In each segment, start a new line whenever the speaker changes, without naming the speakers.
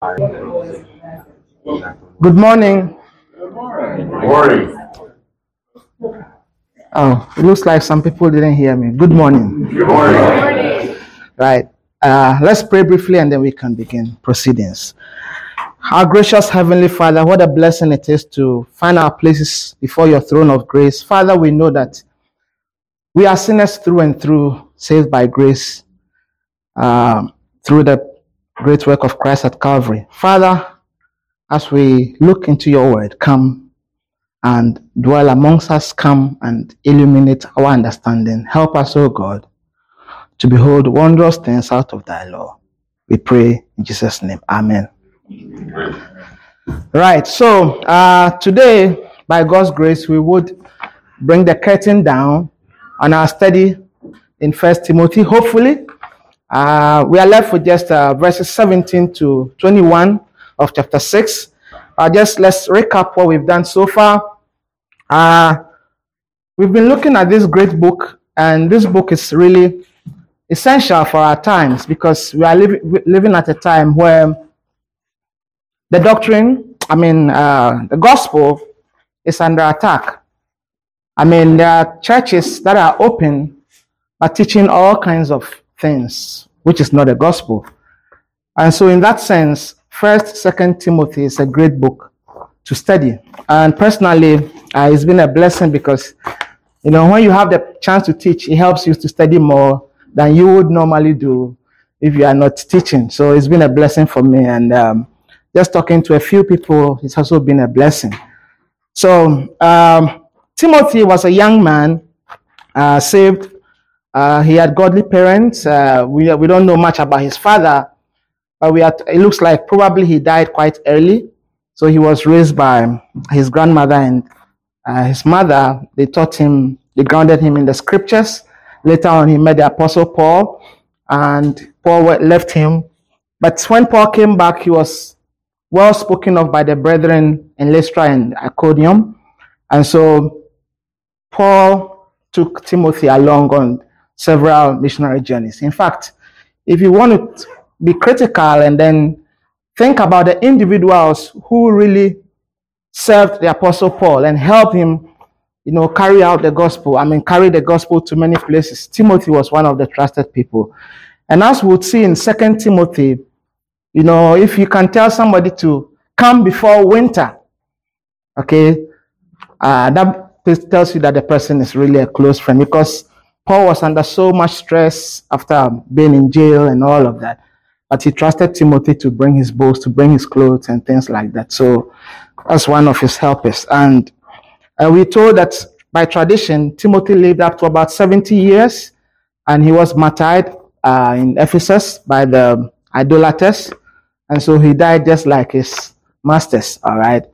Good morning.
Good Morning.
Oh, it looks like some people didn't hear me. Good morning.
Good morning.
Right. Uh, let's pray briefly and then we can begin proceedings. Our gracious Heavenly Father, what a blessing it is to find our places before your throne of grace. Father, we know that we are sinners through and through, saved by grace um, through the great work of Christ at Calvary. Father, as we look into your word, come and dwell amongst us, come and illuminate our understanding. Help us, O God, to behold wondrous things out of thy law. We pray in Jesus' name. Amen. Right, so uh, today, by God's grace, we would bring the curtain down on our study in First Timothy. Hopefully, uh, we are left with just uh, verses 17 to 21 of chapter 6. Uh, just let's recap what we've done so far. Uh, we've been looking at this great book, and this book is really essential for our times because we are li- living at a time where the doctrine, I mean, uh, the gospel is under attack. I mean, there are churches that are open are teaching all kinds of things, which is not the gospel. And so, in that sense, First, Second Timothy is a great book to study. And personally, uh, it's been a blessing because, you know, when you have the chance to teach, it helps you to study more than you would normally do if you are not teaching. So it's been a blessing for me. And um, just talking to a few people, it's also been a blessing. So um, Timothy was a young man, uh, saved. Uh, he had godly parents. Uh, we, we don't know much about his father, but we it looks like probably he died quite early. So he was raised by his grandmother and uh, his mother. They taught him, they grounded him in the scriptures. Later on, he met the apostle Paul, and Paul left him. But when Paul came back, he was well spoken of by the brethren in Lystra and Iconium. And so Paul took Timothy along on several missionary journeys. In fact, if you want to be critical and then think about the individuals who really served the apostle Paul and helped him, you know, carry out the gospel. I mean, carry the gospel to many places. Timothy was one of the trusted people. And as we'll see in Second Timothy, you know, if you can tell somebody to come before winter, okay, uh, that tells you that the person is really a close friend because Paul was under so much stress after being in jail and all of that. But he trusted Timothy to bring his books, to bring his clothes and things like that. So that's one of his helpers. And uh, we told that by tradition, Timothy lived up to about 70 years and he was martyred uh, in Ephesus by the idolaters. And so he died just like his masters, all right?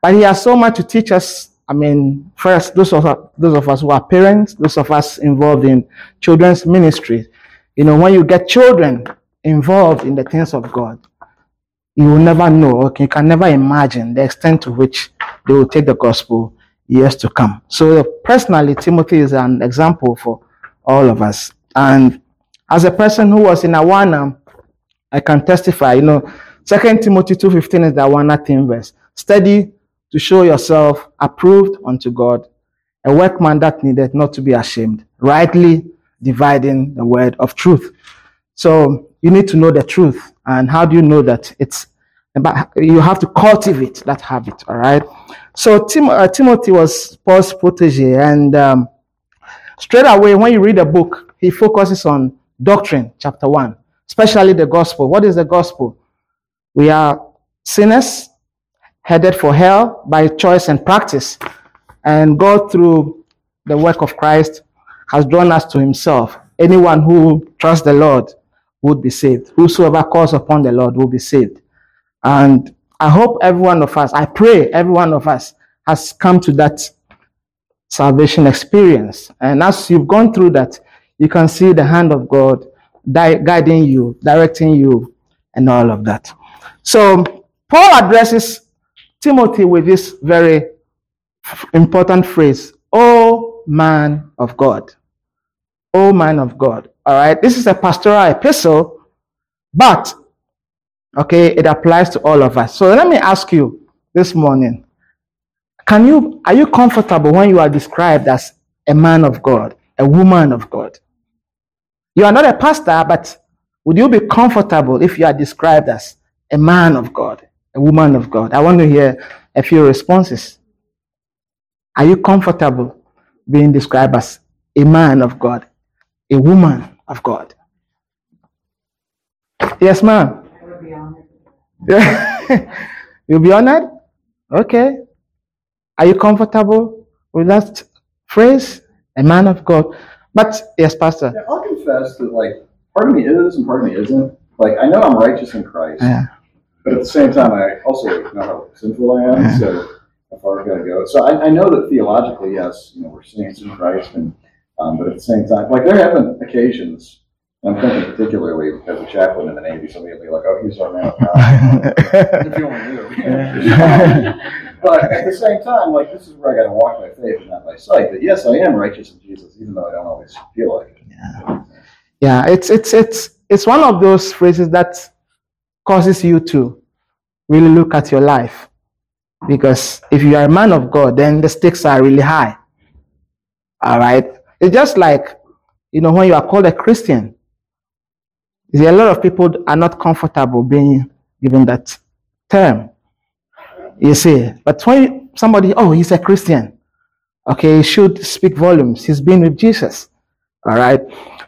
But he has so much to teach us. I mean, first, those of, us- those of us who are parents, those of us involved in children's ministry, you know, when you get children involved in the things of God, you will never know, you can never imagine the extent to which they will take the gospel years to come. So personally, Timothy is an example for all of us. And as a person who was in Awana, I can testify, you know, Second Timothy 2.15 is the Awana theme verse. Study to show yourself approved unto God, a workman that needed not to be ashamed, rightly dividing the word of truth. So you need to know the truth. And how do you know that? It's about, you have to cultivate that habit, all right? So Tim, uh, Timothy was Paul's protege. And um, straight away, when you read the book, he focuses on doctrine, chapter 1, especially the gospel. What is the gospel? We are sinners headed for hell by choice and practice. And God, through the work of Christ, has drawn us to himself. Anyone who trusts the Lord would be saved. Whosoever calls upon the Lord will be saved. And I hope every one of us, I pray every one of us has come to that salvation experience. And as you've gone through that, you can see the hand of God di- guiding you, directing you, and all of that. So Paul addresses Timothy with this very important phrase, O man of God. O man of God. All right. This is a pastoral epistle, but Okay, it applies to all of us. So let me ask you this morning. Can you are you comfortable when you are described as a man of God, a woman of God? You are not a pastor, but would you be comfortable if you are described as a man of God, a woman of God? I want to hear a few responses. Are you comfortable being described as a man of God, a woman of God? Yes, ma'am. Yeah. You'll be honored? Okay. Are you comfortable with that phrase? A man of God. But yes, Pastor.
Yeah, I'll confess that like part of me is and part of me isn't. Like I know I'm righteous in Christ,
Yeah.
But at the same time I also know how sinful I am. So how far I've got to go. So I, I know that theologically, yes, you know, we're saints in Christ, and um, but at the same time, like there have been occasions. I'm thinking particularly as a chaplain in the Navy, somebody will be like, "Oh, he's our man of God." if you only knew. but at the same time, like this is where I got to walk by faith and not by sight. But yes, I am righteous in Jesus, even though I don't always feel like it.
Yeah, it's it's it's it's one of those phrases that causes you to really look at your life. Because if you are a man of God, then the stakes are really high. All right. It's just like, you know, when you are called a Christian, see, a lot of people are not comfortable being given that term. You see, but when somebody, oh, he's a Christian, okay, he should speak volumes. He's been with Jesus. All right.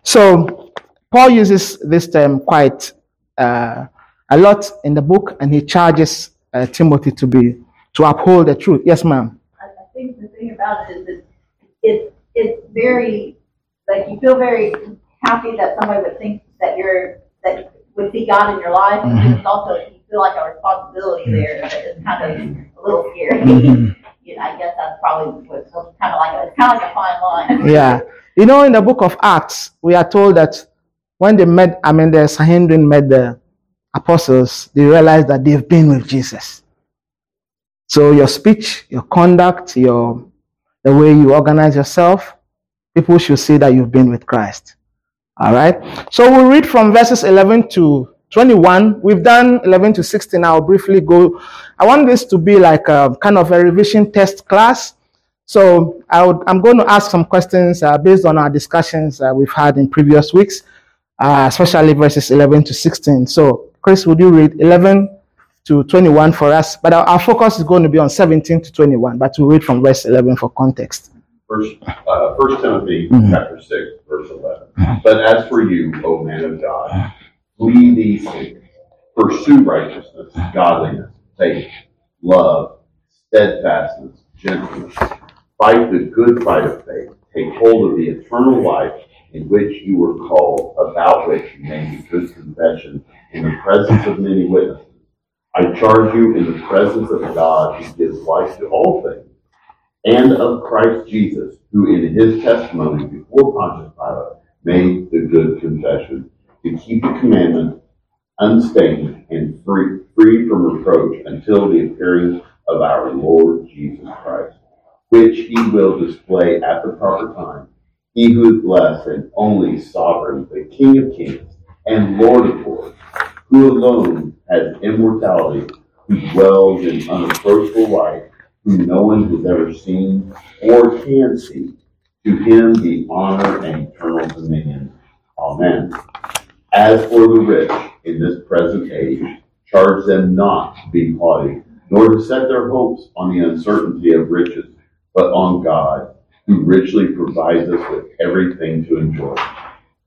So Paul uses this term quite uh, a lot in the book, and he charges uh, Timothy to be to uphold the truth. Yes, ma'am.
I, I think the thing about it is that it, it's very, like, you feel very happy that somebody would think that you're, that would see God in your life, and
Mhm.
it's also, you feel like a responsibility there that is kind of a little scary.
Mhm.
You know, I guess that's probably what's kind of like, a- it's kind of like a fine line.
Yeah. You know, in the book of Acts, we are told that when they met, I mean, the Sanhedrin met the apostles, they realize that they've been with Jesus. So your speech, your conduct, your the way you organize yourself, people should see that you've been with Christ. All right. So we'll read from verses 11 to 21. We've done 11 to 16. I'll briefly go. I want this to be like a kind of a revision test class. So I I'm going to ask some questions uh, based on our discussions uh, we've had in previous weeks, uh, especially verses 11 to 16. So, Chris, would you read 11 to 21 for us? But our, our focus is going to be on 17 to 21, but we'll read from verse 11 for context.
First, uh, First Timothy
Mhm.
chapter six, verse eleven. But as for you, O man of God, flee these things. Pursue righteousness, godliness, faith, love, steadfastness, gentleness. Fight the good fight of faith. Take hold of the eternal life in which you were called, about which you made good confession in the presence of many witnesses. I charge you in the presence of God who gives life to all things and of Christ Jesus, who in his testimony before Pontius Pilate made the good confession, to keep the commandment unstained and free, free from reproach until the appearing of our Lord Jesus Christ, which he will display at the proper time. He who is blessed and only sovereign, the King of kings and Lord of lords, who alone has immortality, who dwells in unapproachable light, whom no one has ever seen or can see. To him be honor and eternal dominion. Amen. As for the rich in this present age, charge them not to be haughty, nor to set their hopes on the uncertainty of riches, but on God, who richly provides us with everything to enjoy.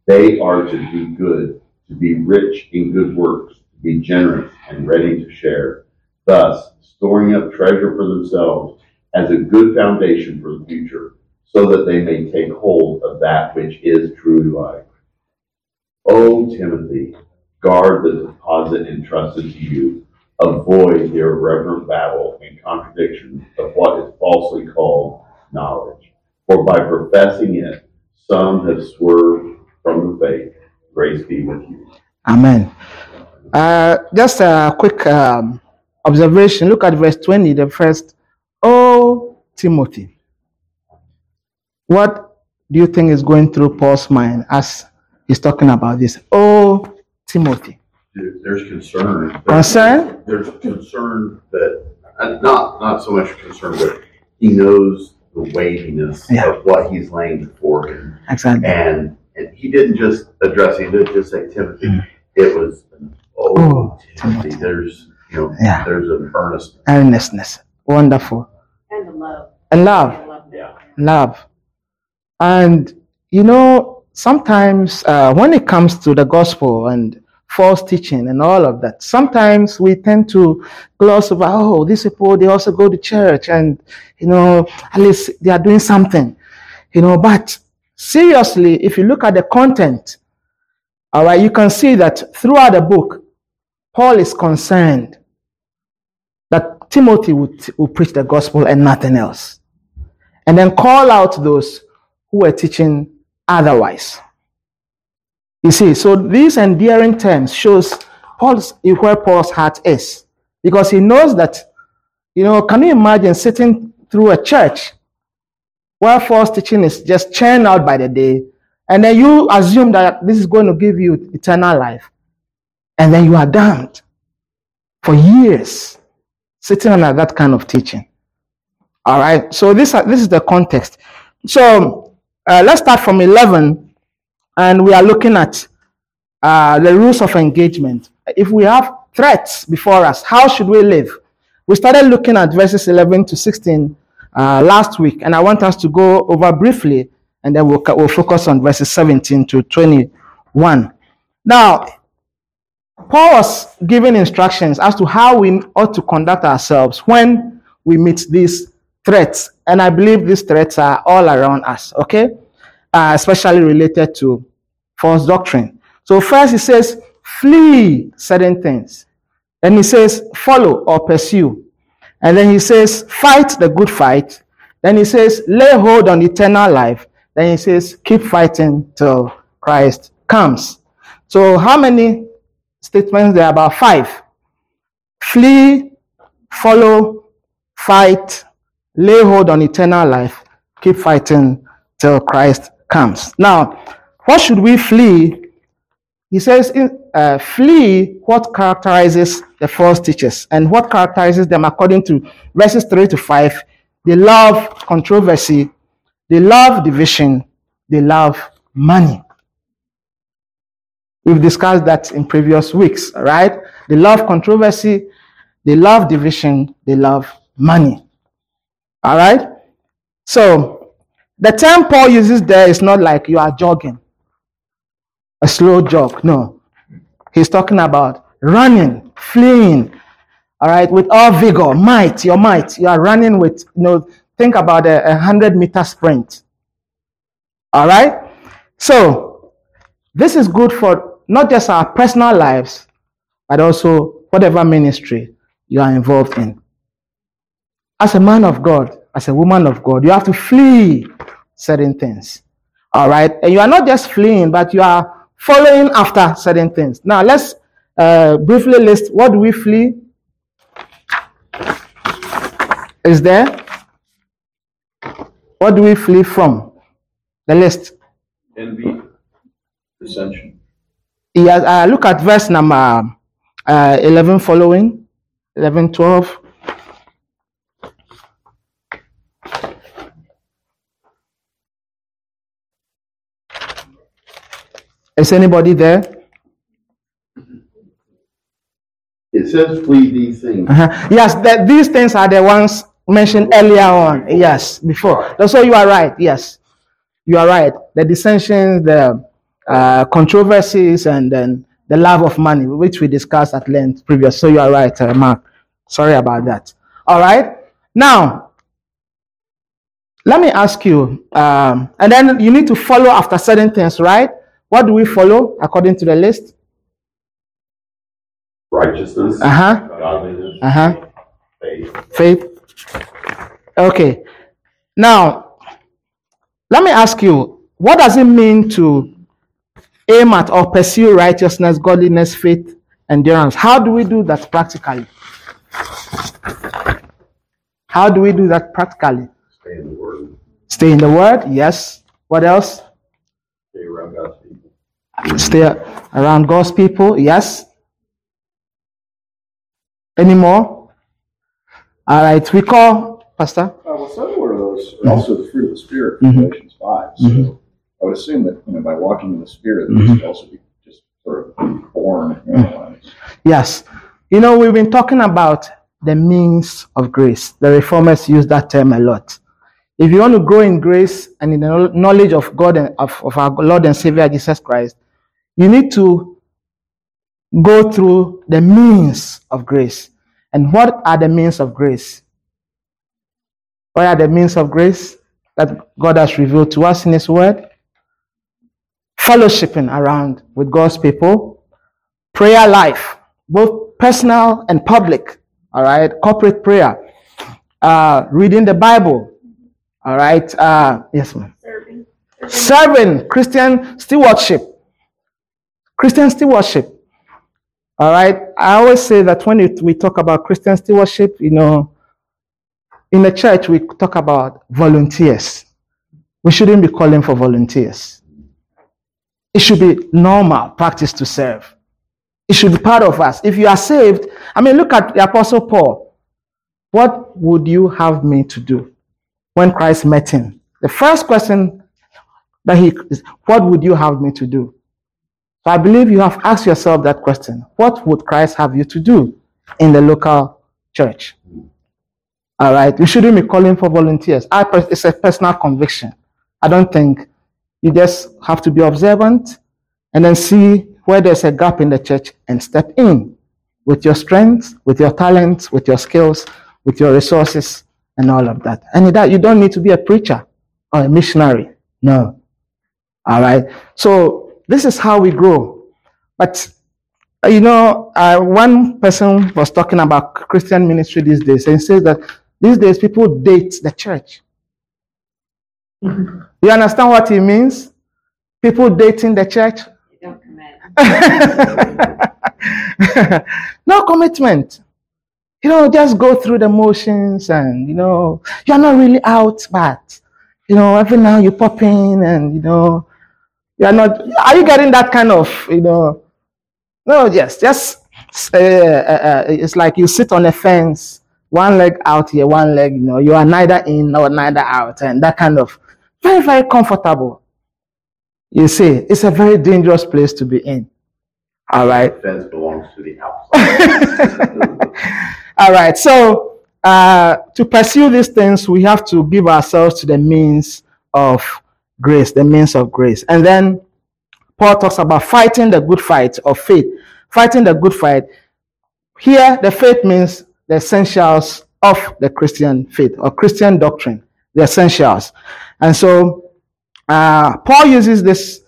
They are to do good, to be rich in good works, to be generous and ready to share, thus storing up treasure for themselves as a good foundation for the future, so that they may take hold of that which is true life. O Timothy, guard the deposit entrusted to you. Avoid the irreverent babble and contradiction of what is falsely called knowledge. For by professing it, some have swerved from the faith. Grace be with you.
Amen. Uh, just a quick um, observation. Look at verse 20, the first. Oh, Timothy. What do you think is going through Paul's mind as he's talking about this? Oh, Timothy.
There's concern.
Concern?
There's concern that, not, not so much concern, but he knows the weightiness
Yeah.
of what he's laying before him.
Exactly.
And, and he didn't just address, he didn't just say Timothy.
Mm.
It was, oh,
Oh,
Timothy, there's, you know,
Yeah.
there's an earnestness.
Earnestness. Wonderful.
And love.
And love.
I love.
Yeah.
love. And you know, sometimes uh, when it comes to the gospel and false teaching and all of that, sometimes we tend to gloss over, oh, these people, they also go to church and, you know, at least they are doing something, you know, but seriously, if you look at the content, all right, you can see that throughout the book, Paul is concerned that Timothy would, would preach the gospel and nothing else. And then call out those who were teaching otherwise. You see, so these endearing terms shows Paul's where Paul's heart is, because he knows that, you know, can you imagine sitting through a church where false teaching is just churned out by the day, and then you assume that this is going to give you eternal life, and then you are damned for years sitting under that kind of teaching. All right. So this this is the context. So uh, let's start from eleven, and we are looking at uh, the rules of engagement. If we have threats before us, how should we live? We started looking at verses eleven to sixteen uh, last week, and I want us to go over briefly, and then we'll we'll focus on verses seventeen to twenty-one. Now, Paul was giving instructions as to how we ought to conduct ourselves when we meet these threats. And I believe these threats are all around us, okay? Uh, especially related to false doctrine. So, first he says, flee certain things. Then he says, follow or pursue. And then he says, fight the good fight. Then he says, lay hold on eternal life. Then he says, keep fighting till Christ comes. So, how many statements there are about five. Flee, follow, fight, lay hold on eternal life, keep fighting till Christ comes. Now, what should we flee? He says, uh, flee what characterizes the false teachers and what characterizes them according to verses 3 to 5. They love controversy, they love division, they love money. We've discussed that in previous weeks, right? They love controversy, they love division, they love money. All right? So, the term Paul uses there is not like you are jogging, a slow jog. No. He's talking about running, fleeing, all right, with all vigor, might, your might. You are running with, you know, think about a, a 100 meter sprint. All right? So, this is good for not just our personal lives, but also whatever ministry you are involved in. As a man of God, as a woman of God, you have to flee certain things. All right? And you are not just fleeing, but you are following after certain things. Now, let's uh, briefly list what do we flee? Is there? What do we flee from? The list.
Envy, dissension.
Yes, uh, look at verse number uh, 11 following, 11, 12. Is anybody there?
It says flee these things.
Uh-huh. Yes, that these things are the ones mentioned earlier on. Yes, before. So you are right. Yes, you are right. The dissensions, the uh, controversies, and then the love of money, which we discussed at length previous. So you are right, uh, Mark. Sorry about that. All right. Now, let me ask you, um, and then you need to follow after certain things, right? What do we follow according to the list?
Righteousness,
Uh huh.
godliness,
Uh huh.
faith.
Faith. Okay. Now, let me ask you, what does it mean to aim at or pursue righteousness, godliness, faith, endurance? How do we do that practically? How do we do that practically?
Stay in the word.
Stay in the word, yes. What else?
Stay around God's.
Stay around God's people, yes. Anymore? All right. We call Pastor.
Uh, well, several of those are also the fruit of the Spirit,
Mhm.
Galatians 5. So
Mhm.
I would assume that you know, by walking in the Spirit,
Mhm.
this would also be just sort of born. You know, and-
Yes. You know, we've been talking about the means of grace. The reformers use that term a lot. If you want to grow in grace and in the knowledge of God and of, of our Lord and Savior Jesus Christ, you need to go through the means of grace. And what are the means of grace? What are the means of grace that God has revealed to us in His Word? Fellowshipping around with God's people, prayer life, both personal and public, all right, corporate prayer, uh, reading the Bible, all right, uh, yes, ma'am.
Serving.
Serving, Christian stewardship, Christian stewardship, all right. I always say that when we talk about Christian stewardship, you know, in the church we talk about volunteers. We shouldn't be calling for volunteers. It should be normal practice to serve. It should be part of us. If you are saved, I mean, look at the Apostle Paul. What would you have me to do when Christ met him? The first question that he is, What would you have me to do? So I believe you have asked yourself that question. What would Christ have you to do in the local church? All right. You shouldn't be calling for volunteers. I, it's a personal conviction. I don't think you just have to be observant and then see where there's a gap in the church and step in with your strengths, with your talents, with your skills, with your resources, and all of that. And that you don't need to be a preacher or a missionary. No. All right. So this is how we grow. But uh, you know, uh, one person was talking about Christian ministry these days, and says that these days people date the church. You understand what he means? People dating the church?
Don't commit.
no commitment. You know, just go through the motions and, you know, you're not really out, but, you know, every now you pop in and, you know, you're not, are you getting that kind of, you know, no, yes, just, uh, uh, uh, it's like you sit on a fence, one leg out here, one leg, you know, you are neither in nor neither out, and that kind of, very, very comfortable. You see, it's a very dangerous place to be in. All right.
The fence belongs to the outside.
All right. So uh, to pursue these things, we have to give ourselves to the means of grace, the means of grace. And then Paul talks about fighting the good fight of faith. Fighting the good fight. Here, the faith means the essentials of the Christian faith or Christian doctrine, the essentials. And so uh, Paul uses this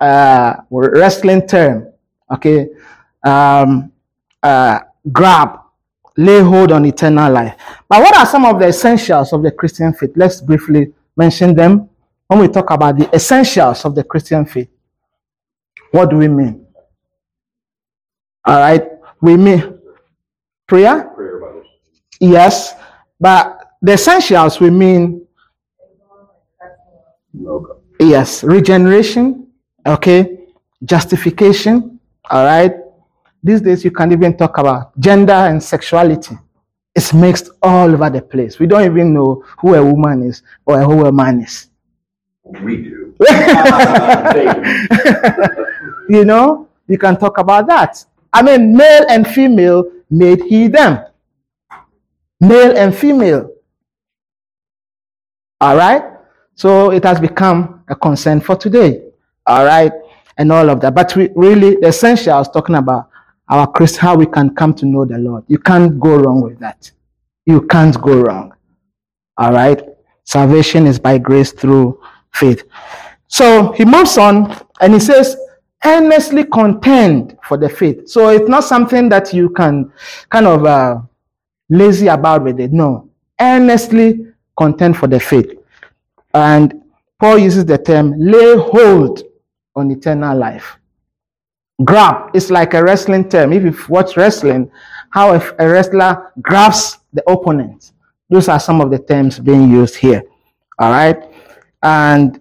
uh, wrestling term, okay, um, uh, grab, lay hold on eternal life. But what are some of the essentials of the Christian faith? Let's briefly mention them when we talk about the essentials of the Christian faith. What do we mean? All right, we mean prayer, yes, but the essentials we mean Yes, regeneration, okay, justification, all right. These days you can't even talk about gender and sexuality. It's mixed all over the place. We don't even know who a woman is or who a man is.
We do.
you know, you can talk about that. I mean, male and female made he them. Male and female. All right? So it has become a concern for today. All right? And all of that. But we really, the essential I was talking about our Christ, how we can come to know the Lord. You can't go wrong with that. You can't go wrong. All right? Salvation is by grace through faith. So he moves on and he says, earnestly contend for the faith. So it's not something that you can kind of uh, lazy about with it. No. Earnestly contend for the faith. And Paul uses the term lay hold on eternal life. Grab is like a wrestling term. If you watch wrestling, how a wrestler grabs the opponent. Those are some of the terms being used here. All right. And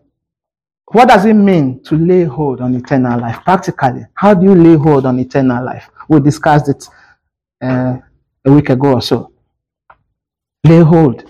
what does it mean to lay hold on eternal life? Practically, how do you lay hold on eternal life? We discussed it uh, a week ago or so. Lay hold.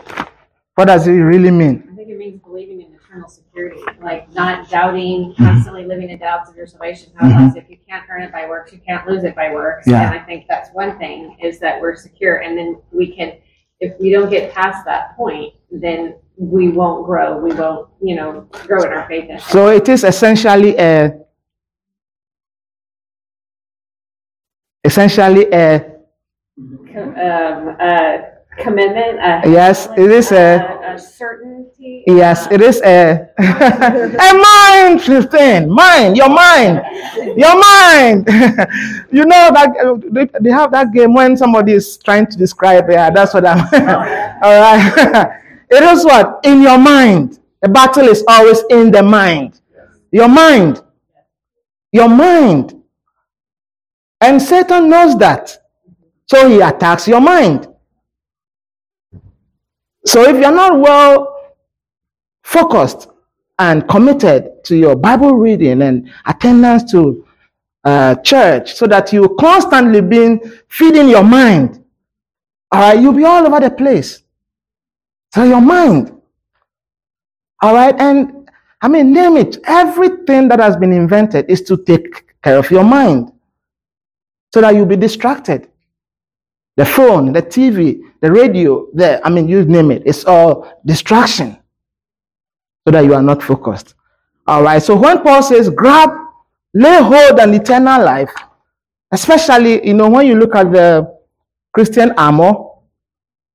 What does it really mean?
I think it means believing in eternal security, like not doubting,
Mm-hmm.
constantly living in doubts of your salvation. How else, if you can't earn it by works, you can't lose it by works.
Yeah.
And I think that's one thing is that we're secure, and then we can, if we don't get past that point, then we won't grow. We won't, you know, grow in our faith.
So it is essentially a essentially a
um, uh, commitment. A,
Yes, it is a-
a, a certainty.
yes, it is a a mind thing. Mind, your mind, your mind. you know that they, they have that game when somebody is trying to describe. Yeah, that's what I'm. All right. It is what in your mind. The battle is always in the mind. Your mind. Your mind. And Satan knows that. So he attacks your mind. So if you're not well focused and committed to your Bible reading and attendance to uh, church, so that you constantly been feeding your mind, all right, you'll be all over the place. So your mind, all right, and I mean, name it. Everything that has been invented is to take care of your mind, so that you'll be distracted. The phone, the TV, the radio, the I mean, you name it. It's all distraction so that you are not focused. All right. So when Paul says grab, lay hold on eternal life, especially, you know, when you look at the Christian armor,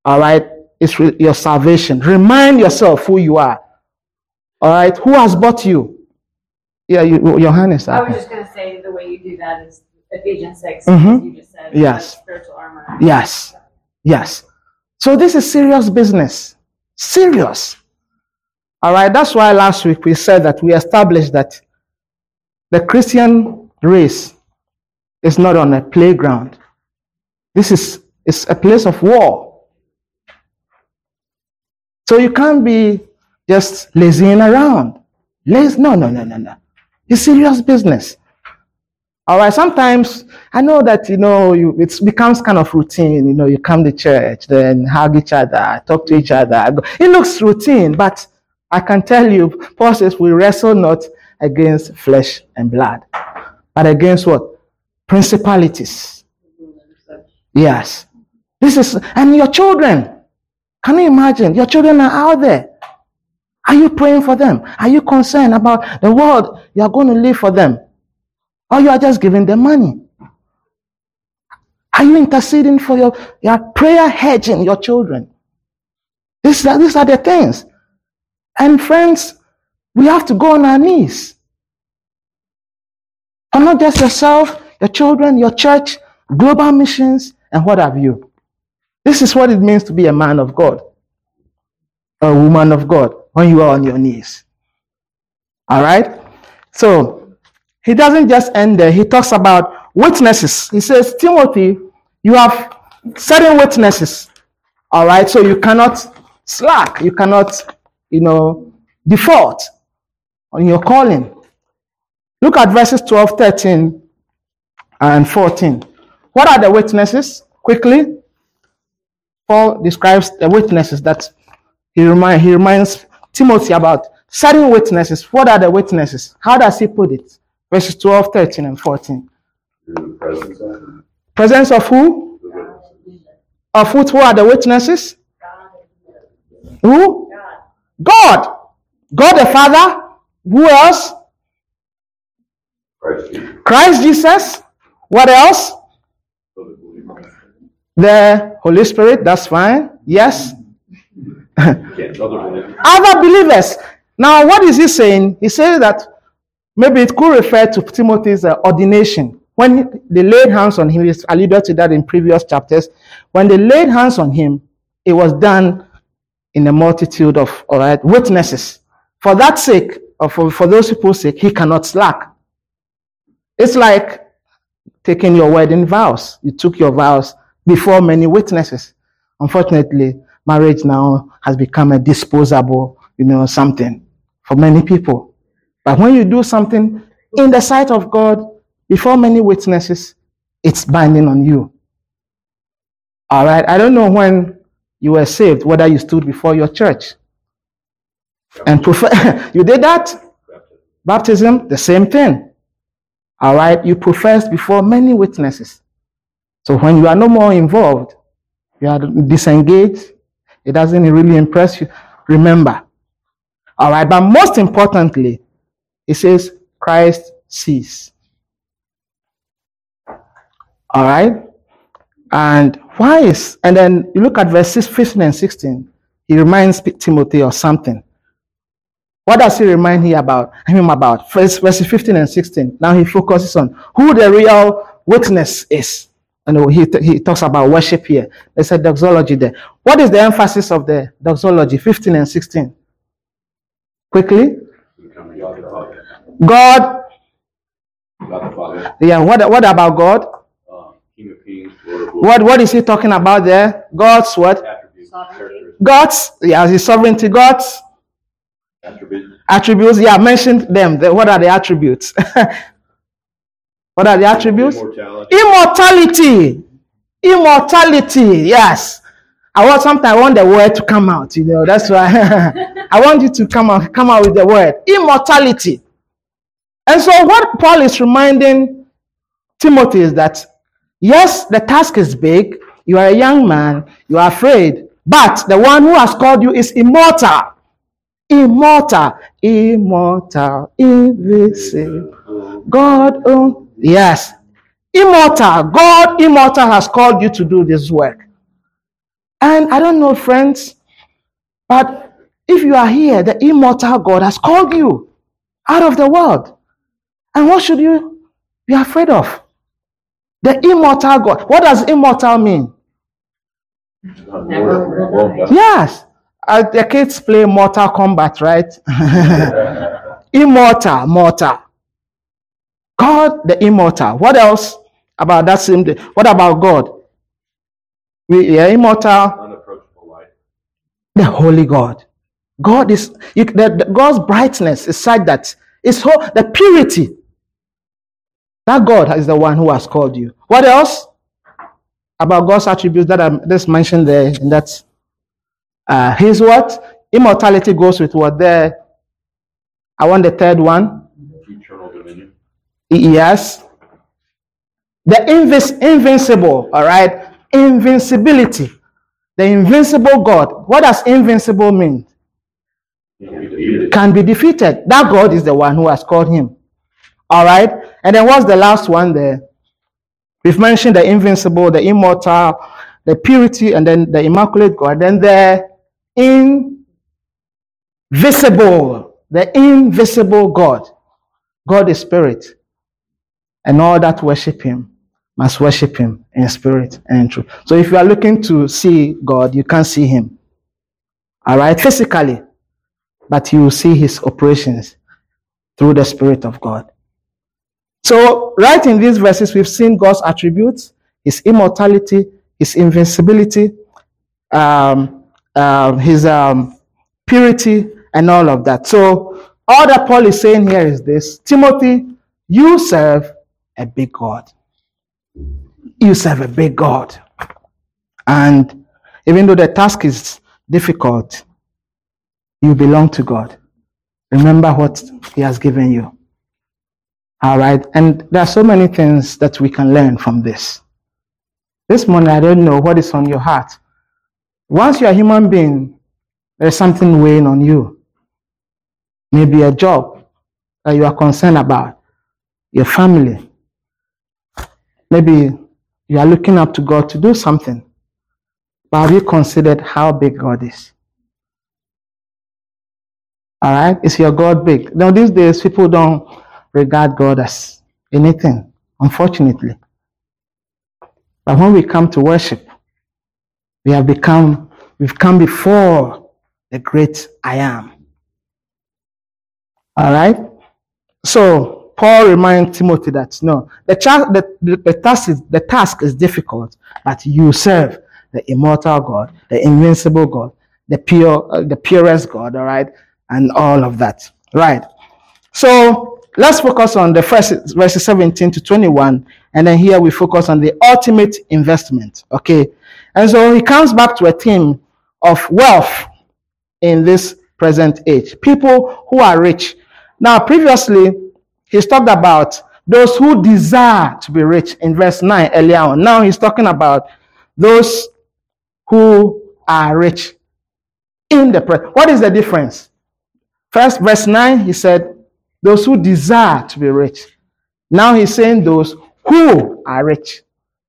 all right, it's re- your salvation. Remind yourself who you are. All right. Who has bought you? Yeah, you, is
I
up.
was just going to say the way you do that is Ephesians 6,
Mhm.
you just said.
Yes.
like Spiritual armor.
Yes. Yes. So this is serious business. Serious. All right. That's why last week we said that we established that the Christian race is not on a playground. This is it's a place of war. So you can't be just lazying around. Lazy? No, no, no, no, no. It's serious business. All right. Sometimes I know that you know you, it becomes kind of routine. You know, you come to church, then hug each other, talk to each other. It looks routine, but I can tell you, Paul says we wrestle not against flesh and blood, but against what principalities. Yes, this is and your children. Can you imagine? Your children are out there. Are you praying for them? Are you concerned about the world you are going to live for them? Or you are just giving them money? Are you interceding for your, your prayer hedging your children? These these are the things. And friends, we have to go on our knees. And not just yourself, your children, your church, global missions, and what have you. This is what it means to be a man of God, a woman of God, when you are on your knees. All right? So, he doesn't just end there. He talks about witnesses. He says, Timothy, you have certain witnesses. All right. So you cannot slack. You cannot, you know, default on your calling. Look at verses 12, 13, and 14. What are the witnesses? Quickly. Paul describes the witnesses that he, remind, he reminds Timothy about. Certain witnesses. What are the witnesses? How does he put it? Verses 12, 13, and 14.
Presence of
Presence of who? Of who, who are the witnesses? Who? God. God the Father. Who else?
Christ Jesus.
Christ Jesus. What else?
The
Holy Spirit. That's fine. Yes.
Other believers.
Other believers. Now, what is he saying? He says that maybe it could refer to Timothy's uh, ordination. When they laid hands on him, he's alluded to that in previous chapters. When they laid hands on him, it was done in a multitude of all right, witnesses. For that sake, or for, for those people's sake, he cannot slack. It's like taking your wedding vows. You took your vows before many witnesses. Unfortunately, marriage now has become a disposable, you know, something for many people. But when you do something in the sight of God before many witnesses, it's binding on you. All right. I don't know when you were saved, whether you stood before your church and prefer you did that. Baptism, the same thing. All right. You professed before many witnesses. So when you are no more involved, you are disengaged. It doesn't really impress you. Remember. All right. But most importantly, it says Christ sees. All right. And why is, and then you look at verses 15 and 16, he reminds Timothy of something. What does he remind him about? Him about first verses 15 and 16. Now he focuses on who the real witness is. And he, he talks about worship here. There's a doxology there. What is the emphasis of the doxology, 15 and 16? Quickly. God.
God the
Yeah, what, what about God?
uh, King Kings, Lord of
What, what is he talking about there? God's what? God's, yeah, his sovereignty, God's
attributes,
attributes. Yeah, I mentioned them. The- what are the attributes? what are the attributes?
immortality,
Immortality. Immortality. Yes. I want sometimes I want the word to come out. You know, that's why I want you to come out, come out with the word immortality. And so, what Paul is reminding Timothy is that yes, the task is big. You are a young man. You are afraid, but the one who has called you is immortal. Immortal, immortal, invisible. God, oh, yes, immortal. God, immortal, has called you to do this work. And I don't know, friends, but if you are here, the immortal God has called you out of the world. And what should you be afraid of? The immortal God. What does immortal mean?
God,
Never
Lord,
will
Lord,
die.
God.
Yes. Uh, the kids play Mortal Kombat, right? immortal, mortal. God, the immortal. What else about that same day? What about God? We are immortal,
unapproachable light,
the holy God. God is you, the, the- God's brightness is such that it's whole, the purity. That God is the one who has called you. What else about God's attributes that I just mentioned there? In that uh, His what immortality goes with what there. I want the third one. Yes. The invis- invincible, all right? Invincibility. The invincible God. What does invincible mean?
can be defeated,
Can be defeated. That God is the one who has called him. All right? And then what's the last one there? We've mentioned the invincible, the immortal, the purity, and then the immaculate God. Then the invisible, the invisible God. God is spirit. And all that worship him must worship him in spirit and truth. So if you are looking to see God, you can't see him. All right, physically, but you will see his operations through the spirit of God. So, right in these verses, we've seen God's attributes, his immortality, his invincibility, um, um, his um, purity, and all of that. So, all that Paul is saying here is this Timothy, you serve a big God. You serve a big God. And even though the task is difficult, you belong to God. Remember what He has given you. All right. And there are so many things that we can learn from this. This morning, I don't know what is on your heart. Once you're a human being, there's something weighing on you. Maybe a job that you are concerned about, your family. Maybe you are looking up to God to do something. But have you considered how big God is? All right? Is your God big? Now, these days, people don't regard God as anything, unfortunately. But when we come to worship, we have become, we've come before the great I am. All right? So, Paul reminds Timothy that no, the, cha- the, the, the, task is, the task is difficult, but you serve the immortal God, the invincible God, the pure, uh, the purest God, all right, and all of that, right? So let's focus on the first verses 17 to 21, and then here we focus on the ultimate investment, okay? And so he comes back to a theme of wealth in this present age. People who are rich. Now, previously, he's talked about those who desire to be rich in verse 9 earlier on. Now he's talking about those who are rich in the present. What is the difference? First, verse 9, he said, those who desire to be rich. Now he's saying those who are rich.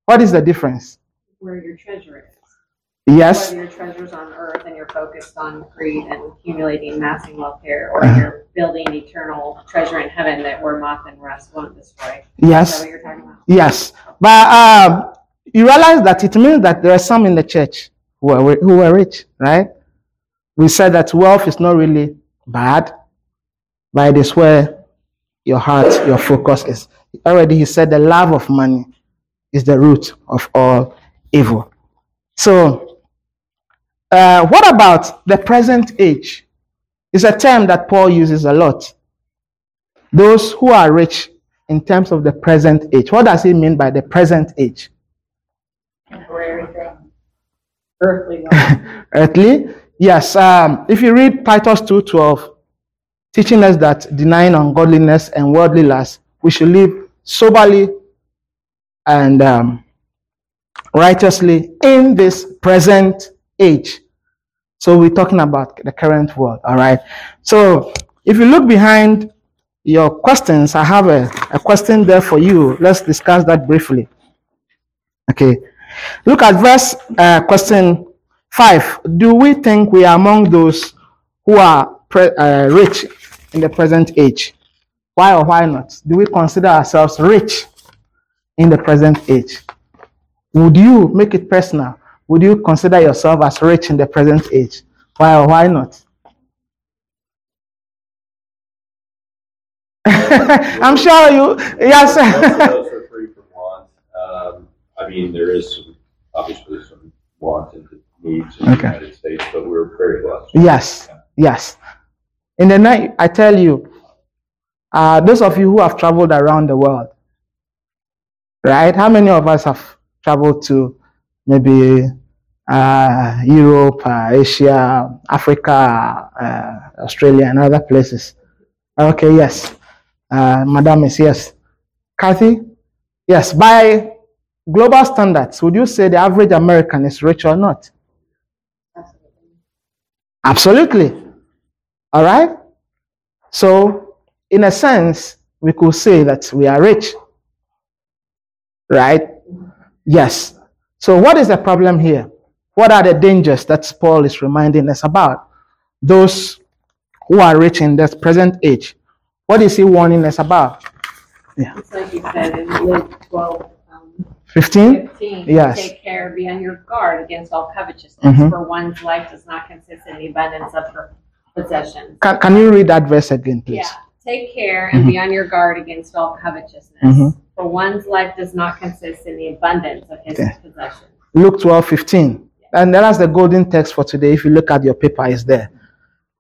What is the difference?
Where your treasure is.
Yes.
Whether your treasure's on earth and you're focused on greed and accumulating, massing wealth here, or you're building eternal treasure in heaven that where moth and rust won't destroy. Is that
Yes.
what you're talking about?
Yes. But um, you realize that it means that there are some in the church who are, who are rich, right? We said that wealth is not really bad, but it is where your heart, your focus is. Already he said the love of money is the root of all evil. So, uh, what about the present age? It's a term that Paul uses a lot. Those who are rich in terms of the present age. What does he mean by the present age?
Temporary thing. Earthly.
Earthly? Yes. Um, if you read Titus 2.12, teaching us that denying ungodliness and worldly lust, we should live soberly and um, righteously in this present age. So we're talking about the current world, all right? So if you look behind your questions, I have a, a question there for you. Let's discuss that briefly. Okay. Look at verse uh, question 5. Do we think we are among those who are uh, rich in the present age? Why or why not? Do we consider ourselves rich in the present age? Would you make it personal? Would you consider yourself as rich in the present age? Why or why not? I'm sure you, yes.
Those are free from want. Um, I mean, there is some, obviously some want and needs in the United States, but we're very blessed.
Yes, yes. In the night, I tell you, uh, those of you who have traveled around the world, right? How many of us have traveled to maybe uh, Europe, uh, Asia, Africa, uh, Australia, and other places? Okay, yes. Uh, Madam is yes. Kathy? Yes. By global standards, would you say the average American is rich or not? Absolutely. All right? So, in a sense, we could say that we are rich. Right? Yes. So, what is the problem here? What are the dangers that Paul is reminding us about? Those who are rich in this present age. What is he warning us about?
It's like you said in Luke twelve, um,
15?
fifteen.
Yes.
Take care, be on your guard against all covetousness,
Mhm.
for one's life does not consist in the abundance of her possessions.
Can, can you read that verse again, please?
Yeah, take care and be on your guard against all covetousness,
Mhm.
for one's life does not consist in the abundance of his
Okay.
possessions.
Luke 12, 15. And that's the golden text for today. If you look at your paper, it's there.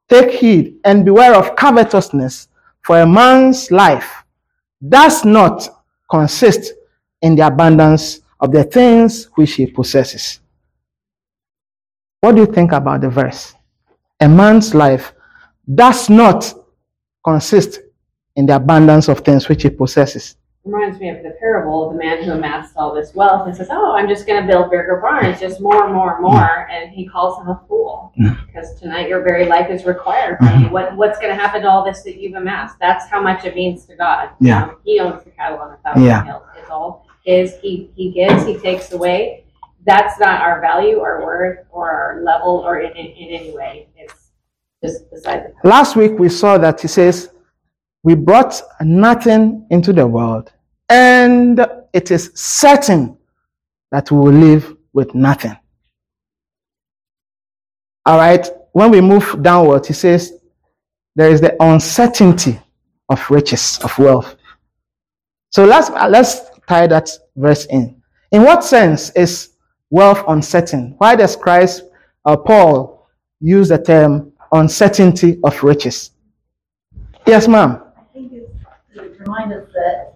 Take heed and beware of covetousness, for a man's life does not consist in the abundance of the things which he possesses. What do you think about the verse? A man's life does not consist in the abundance of things which he possesses.
Reminds me of the parable of the man who amassed all this wealth and says, "Oh, I'm just going to build bigger barns, just more and more and more," and he calls him a fool because tonight your very life is required from you. What what's going to happen to all this that you've amassed? That's how much it means to God.
Yeah.
Um, he owns the cattle on a thousand
Yeah.
hills. It's all his. He he gives. He takes away. That's not our value, our worth, or our level, or in, in, in any way. It's just beside the.
Last week we saw that he says, We brought nothing into the world, and it is certain that we will live with nothing. All right, when we move downward, he says, There is the uncertainty of riches, of wealth. So let's, let's tie that verse in. In what sense is wealth uncertain? Why does Christ or Paul use the term uncertainty of riches? Yes, ma'am.
I think it's to remind us that,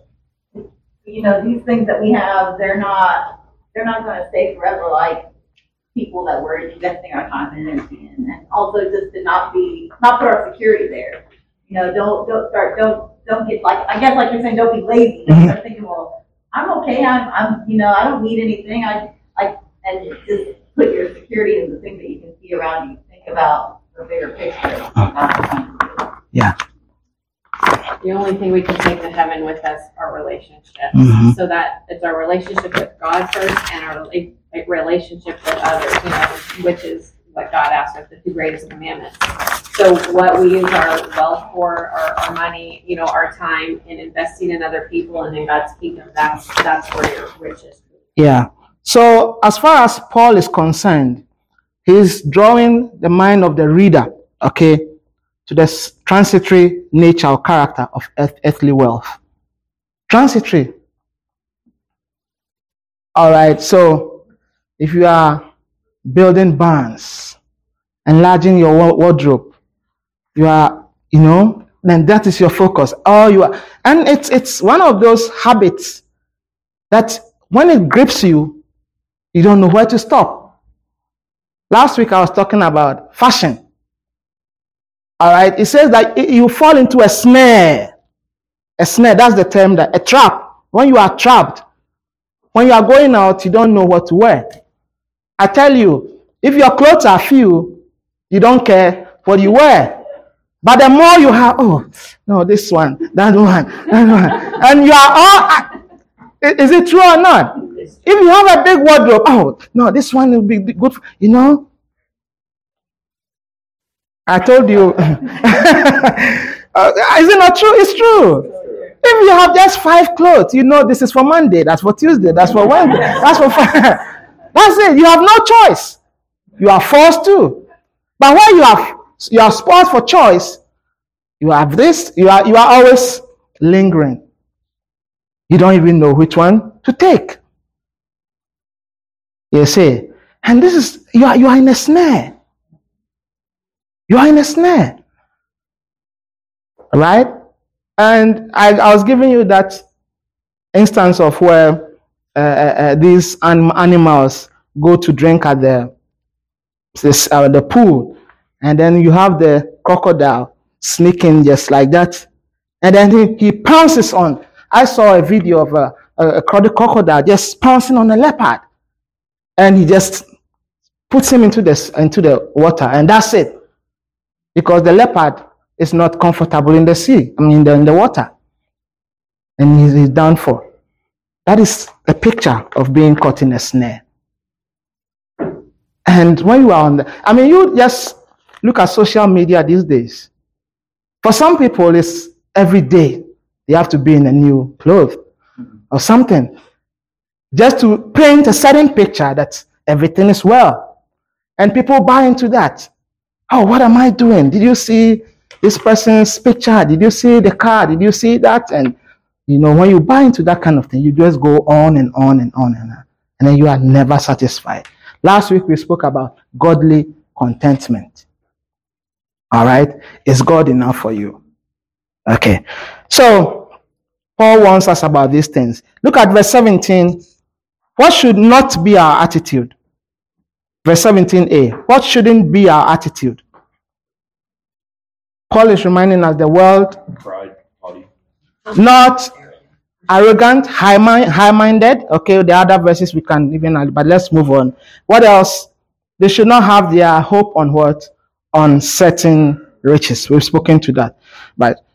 you know, these things that we have, they're not, they're not gonna stay forever like people that we're investing our time and energy in, and also just to not be not put our security there. You know, don't don't start don't don't get like I guess like you're saying, don't be lazy. Mm-hmm. Don't start thinking, well, I'm okay. I'm I'm you know I don't need anything. I like and just put your security in the things that you can see around you. Think about the bigger picture.
The only thing we can take to heaven with us are relationships.
Mhm.
So that it's our relationship with God first and our rela- relationship with others, you know, which is what God asked us, the two greatest commandments. So what we use our wealth for, our, our money, you know, our time in investing in other people and in God's kingdom, that's, that's where your riches.
Yeah. So as far as Paul is concerned, he's drawing the mind of the reader, okay, to the transitory nature or character of earth- earthly wealth. Transitory. All right. So if you are building barns, enlarging your wardrobe, you are, you know, then that is your focus. All you are, and it's it's one of those habits that when it grips you, you don't know where to stop. Last week I was talking about fashion. All right, it says that you fall into a snare. A snare, that's the term that a trap. When you are trapped, when you are going out, you don't know what to wear. I tell you, if your clothes are few, you don't care what you wear. But the more you have, oh, no, this one, that one, that one, and you are all, is it true or not? If you have a big wardrobe, oh, no, this one will be good, you know. I told you. Uh, is it not true? It's true. If you have just five clothes, you know this is for Monday, that's for Tuesday, that's for Wednesday, that's for Friday. That's it. You have no choice. You are forced to. But when you have you are spoiled for choice, you have this, you are you are always lingering. You don't even know which one to take. You see, and this is you are you are in a snare. You are in a snare. Right? And I, I was giving you that instance of where uh, uh, uh, these anim- animals go to drink at the this, uh, the pool, and then you have the crocodile sneaking just like that, and then he, he pounces on. I saw a video of a, a, a crocodile just pouncing on a leopard, and he just puts him into the into the water, and that's it, because the leopard is not comfortable in the sea. I mean, in the, in the water, and he's, he's done for. That is a picture of being caught in a snare. And when you are on the, I mean, you just look at social media these days. For some people, it's every day they have to be in a new clothes or something just to paint a certain picture that everything is well. And people buy into that. Oh, what am I doing? Did you see this person's picture? Did you see the car? Did you see that? And you know, when you buy into that kind of thing, you just go on and on and on and on. And then you are never satisfied. Last week we spoke about godly contentment. All right? Is God enough for you? Okay. So, Paul warns us about these things. Look at verse 17. What should not be our attitude? Verse 17a. What shouldn't be our attitude? Paul is reminding us the world not arrogant, high mind, high-minded. Okay, the other verses we can even, but let's move on. What else? They should not have their hope on what? On certain riches. We've spoken to that. But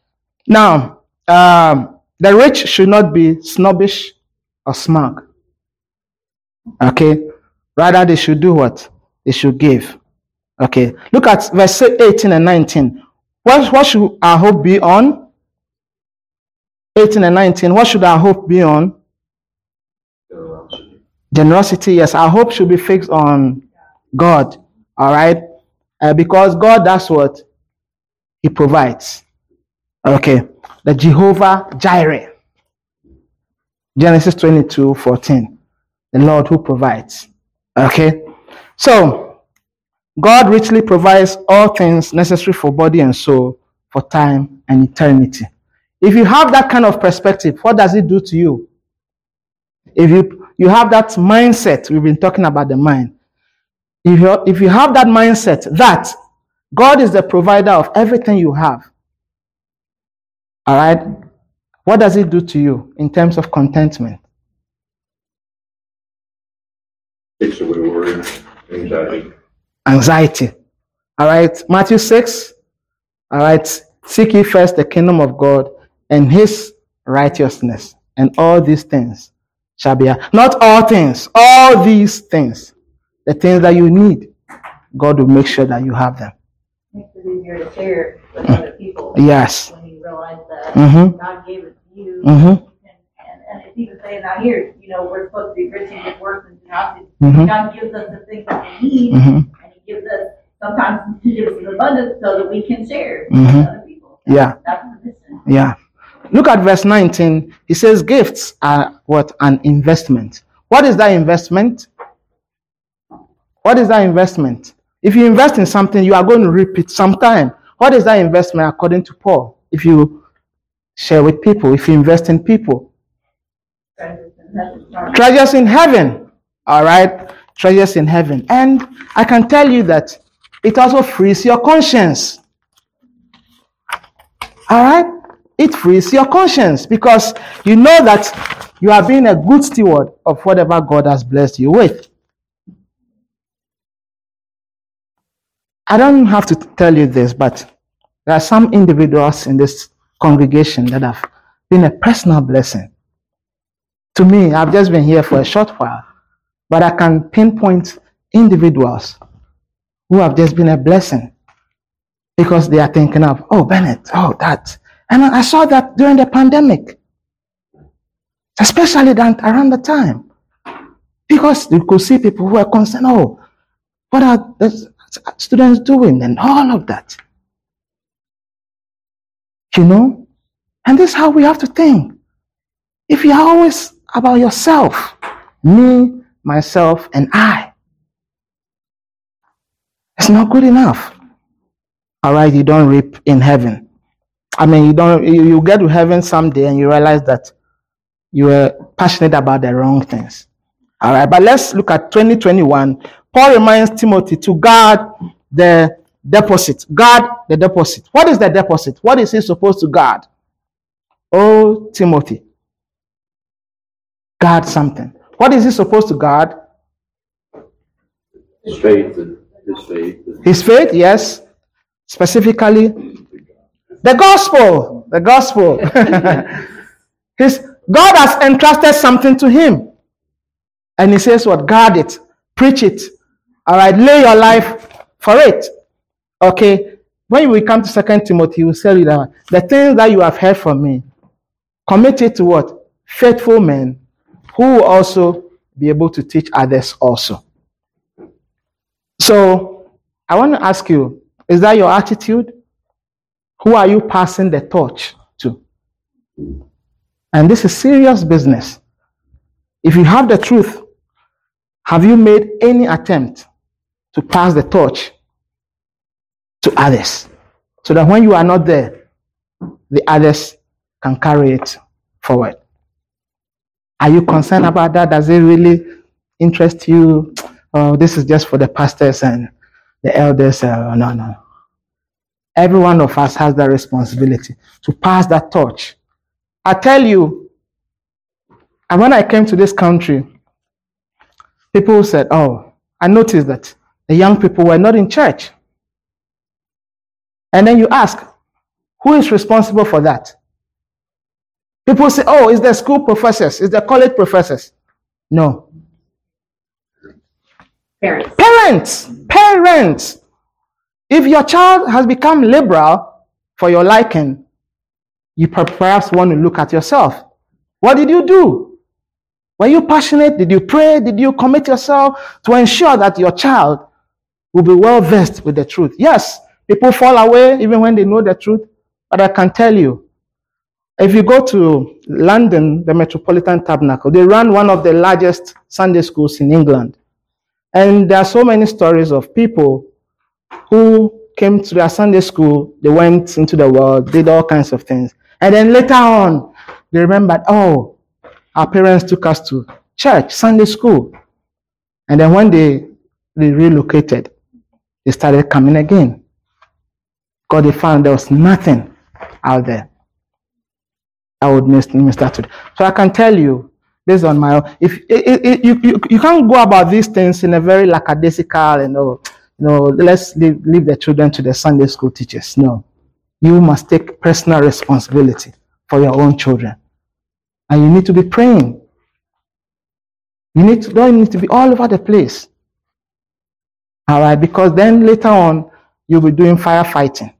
now, um, the rich should not be snobbish or smug. Okay, rather they should do what? They should give. Okay, look at verse 18 and 19. What, what should our hope be on? 18 and 19. What should our hope be on?
Generosity.
Yes. Our hope should be fixed on God. All right? Uh, because God, that's what He provides. Okay. The Jehovah Jireh. Genesis 22 14. The Lord who provides. Okay. So, God richly provides all things necessary for body and soul, for time and eternity. If you have that kind of perspective, what does it do to you? If you you have that mindset, we've been talking about the mind. If you, if you have that mindset that God is the provider of everything you have, all right, what does it do to you in terms of contentment?
Takes away worry, anxiety.
Anxiety. All right, Matthew 6, all right, seek ye first the kingdom of God and his righteousness, and all these things shall be. Not all things, all these things, the things that you need, God will make sure that you have them.
Makes it easier to share with other people.
Yes.
When you realize that
Mm-hmm.
God gave it to you.
Mm-hmm.
And, and, and it's even saying out here, you know, we're supposed to be rich in good works and generosity.
Mhm.
God gives us the things that we need,
Mhm.
and He gives us, sometimes He gives us abundance so that we can share
Mhm.
with other people.
Yeah.
That's the mission.
Yeah. Look at verse 19. He says gifts are what? An investment. What is that investment? What is that investment? If you invest in something, you are going to reap it sometime. What is that investment according to Paul? If you share with people, if you invest in people,
Treasures in heaven.
Treasures in heaven. All right, treasures in heaven. And I can tell you that it also frees your conscience. All right, it frees your conscience because you know that you are being a good steward of whatever God has blessed you with. I don't have to tell you this, but there are some individuals in this congregation that have been a personal blessing to me, I've just been here for a short while, but I can pinpoint individuals who have just been a blessing because they are thinking of, oh, Bennet, oh, that. And I saw that during the pandemic, especially that around the time, because you could see people who are concerned, oh, what are the students doing and all of that. You know? And this is how we have to think. If you are always about yourself, me, myself, and I, it's not good enough. All right, you don't reap in heaven. I mean, you don't. You, you get to heaven someday and you realize that you were passionate about the wrong things. All right, but let's look at 2021. Paul reminds Timothy to guard the deposit. Guard the deposit. What is the deposit? What is he supposed to guard? Oh, Timothy, guard something. What is he supposed to guard?
His faith his faith.
His faith, yes. Specifically, the gospel. The gospel. His God has entrusted something to him. And he says, What? Guard it, preach it. All right, lay your life for it. Okay. When we come to Second Timothy, he will tell you that the things that you have heard from me, commit it to what? Faithful men who will also be able to teach others also. So I want to ask you, is that your attitude? Who are you passing the torch to? And this is serious business. If you have the truth, have you made any attempt to pass the torch to others? So that when you are not there, the others can carry it forward. Are you concerned about that? Does it really interest you? Oh, this is just for the pastors and the elders. Uh, no, no. Every one of us has that responsibility to pass that torch. I tell you, and when I came to this country, people said, Oh, I noticed that the young people were not in church. And then you ask, Who is responsible for that? People say, Oh, it's the school professors, it's the college professors. No.
Parents.
Parents, parents. If your child has become liberal for your liking, you perhaps want to look at yourself. What did you do? Were you passionate? Did you pray? Did you commit yourself to ensure that your child will be well versed with the truth? Yes, people fall away even when they know the truth, but I can tell you, if you go to London, the Metropolitan Tabernacle, they run one of the largest Sunday schools in England. And there are so many stories of people who came to their Sunday school, they went into the world, did all kinds of things. And then later on, they remembered, oh, our parents took us to church, Sunday school. And then when they they relocated, they started coming again. Because they found there was nothing out there. I would miss Mr. Today. So I can tell you, based on my own, if it, it, you, you, you can't go about these things in a very lackadaisical, you oh, know, you know, let's leave, leave the children to the Sunday school teachers. No. You must take personal responsibility for your own children. And you need to be praying. You need to, don't need to be all over the place. All right, because then later on, you'll be doing firefighting.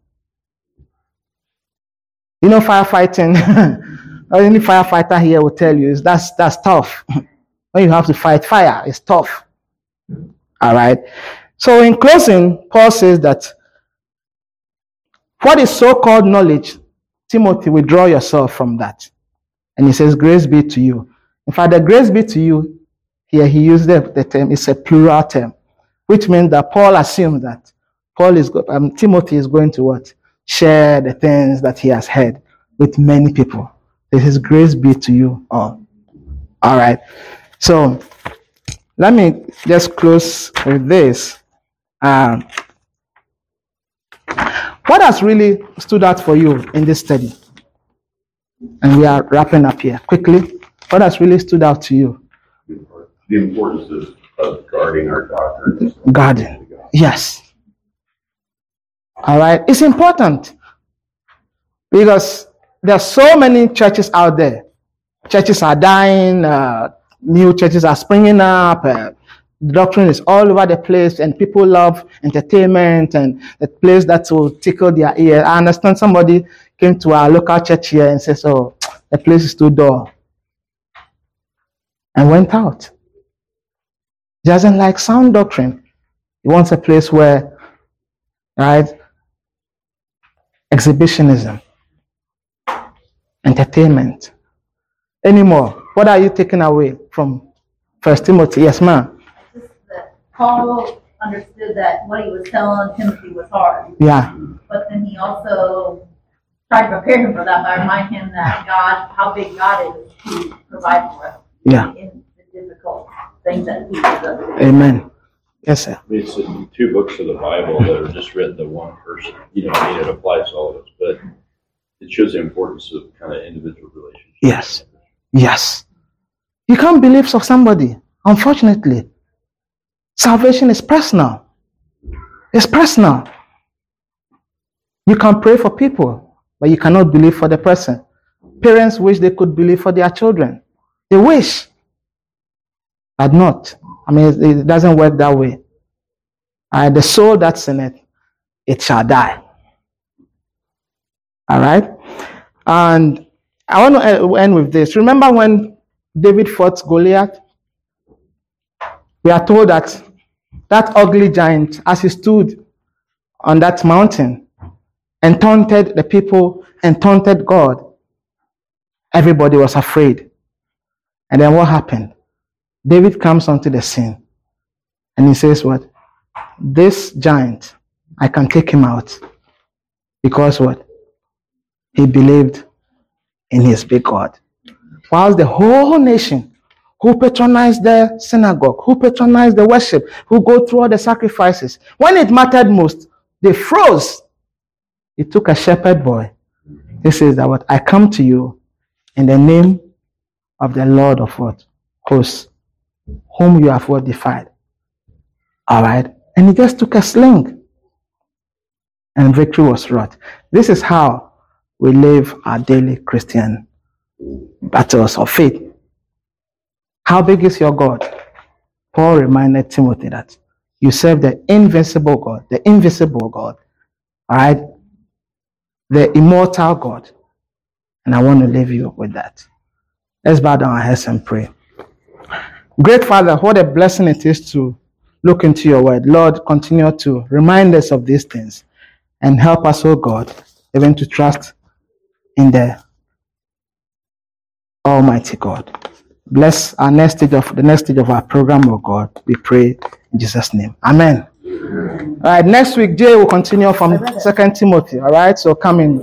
You know, firefighting, any firefighter here will tell you is that's that's tough. when you have to fight fire, it's tough. All right. So in closing, Paul says that what is so-called knowledge, Timothy, withdraw yourself from that. And he says, Grace be to you. In fact, the grace be to you, here he used the, the term, it's a plural term, which means that Paul assumed that Paul is um, Timothy is going to what? Share the things that he has heard with many people. This is grace be to you all. All right. So let me just close with this. Um, what has really stood out for you in this study? And we are wrapping up here quickly. What has really stood out to you?
The importance of, of guarding our doctrine.
Guarding. Yes. All right. It's important because there are so many churches out there. Churches are dying. Uh, new churches are springing up. Uh, doctrine is all over the place, and people love entertainment and the place that will tickle their ear. I understand somebody came to our local church here and says, "Oh, the place is too dull," and went out. He doesn't like sound doctrine. He wants a place where, right, exhibitionism, entertainment. Anymore. What are you taking away from First Timothy? Yes, ma'am.
Paul understood that what he was telling Timothy was hard,
Yeah.
but then he also tried to prepare him for that by reminding him that God, how big God is to provide for us
Yeah.
in the difficult things that he does.
Amen. Yes, sir.
It's the two books of the Bible that are just written to one person. You know, I mean, it applies to all of us, but it shows the importance of kind of individual relationships.
Yes. Yes. You can't believe for somebody. Unfortunately, salvation is personal. It's personal. You can pray for people, but you cannot believe for the person. Parents wish they could believe for their children. They wish, but not. I mean, it, doesn't work that way. Uh, the soul that's in it, it shall die. All right? And I want to end with this. Remember when David fought Goliath? We are told that that ugly giant, as he stood on that mountain and taunted the people and taunted God, everybody was afraid. And then what happened? David comes onto the scene and he says, What? This giant, I can take him out. Because what? He believed in his big God. Whilst the whole nation who patronized the synagogue, who patronized the worship, who go through all the sacrifices, when it mattered most, they froze. He took a shepherd boy. He says that what I come to you in the name of the Lord of what? Hosts, whom you have what defied. All right. And he just took a sling. And victory was wrought. This is how we live our daily Christian battles of faith. How big is your God? Paul reminded Timothy that you serve the invincible God, the invisible God, all right? The immortal God. And I want to leave you with that. Let's bow down our heads and pray. Great Father, what a blessing it is to look into your word. Lord, continue to remind us of these things and help us, oh God, even to trust in the Almighty God. Bless our next stage of the next stage of our program, oh God. We pray in Jesus' name. Amen. All right, next week, Jay will continue from Second Timothy. All right, so come in.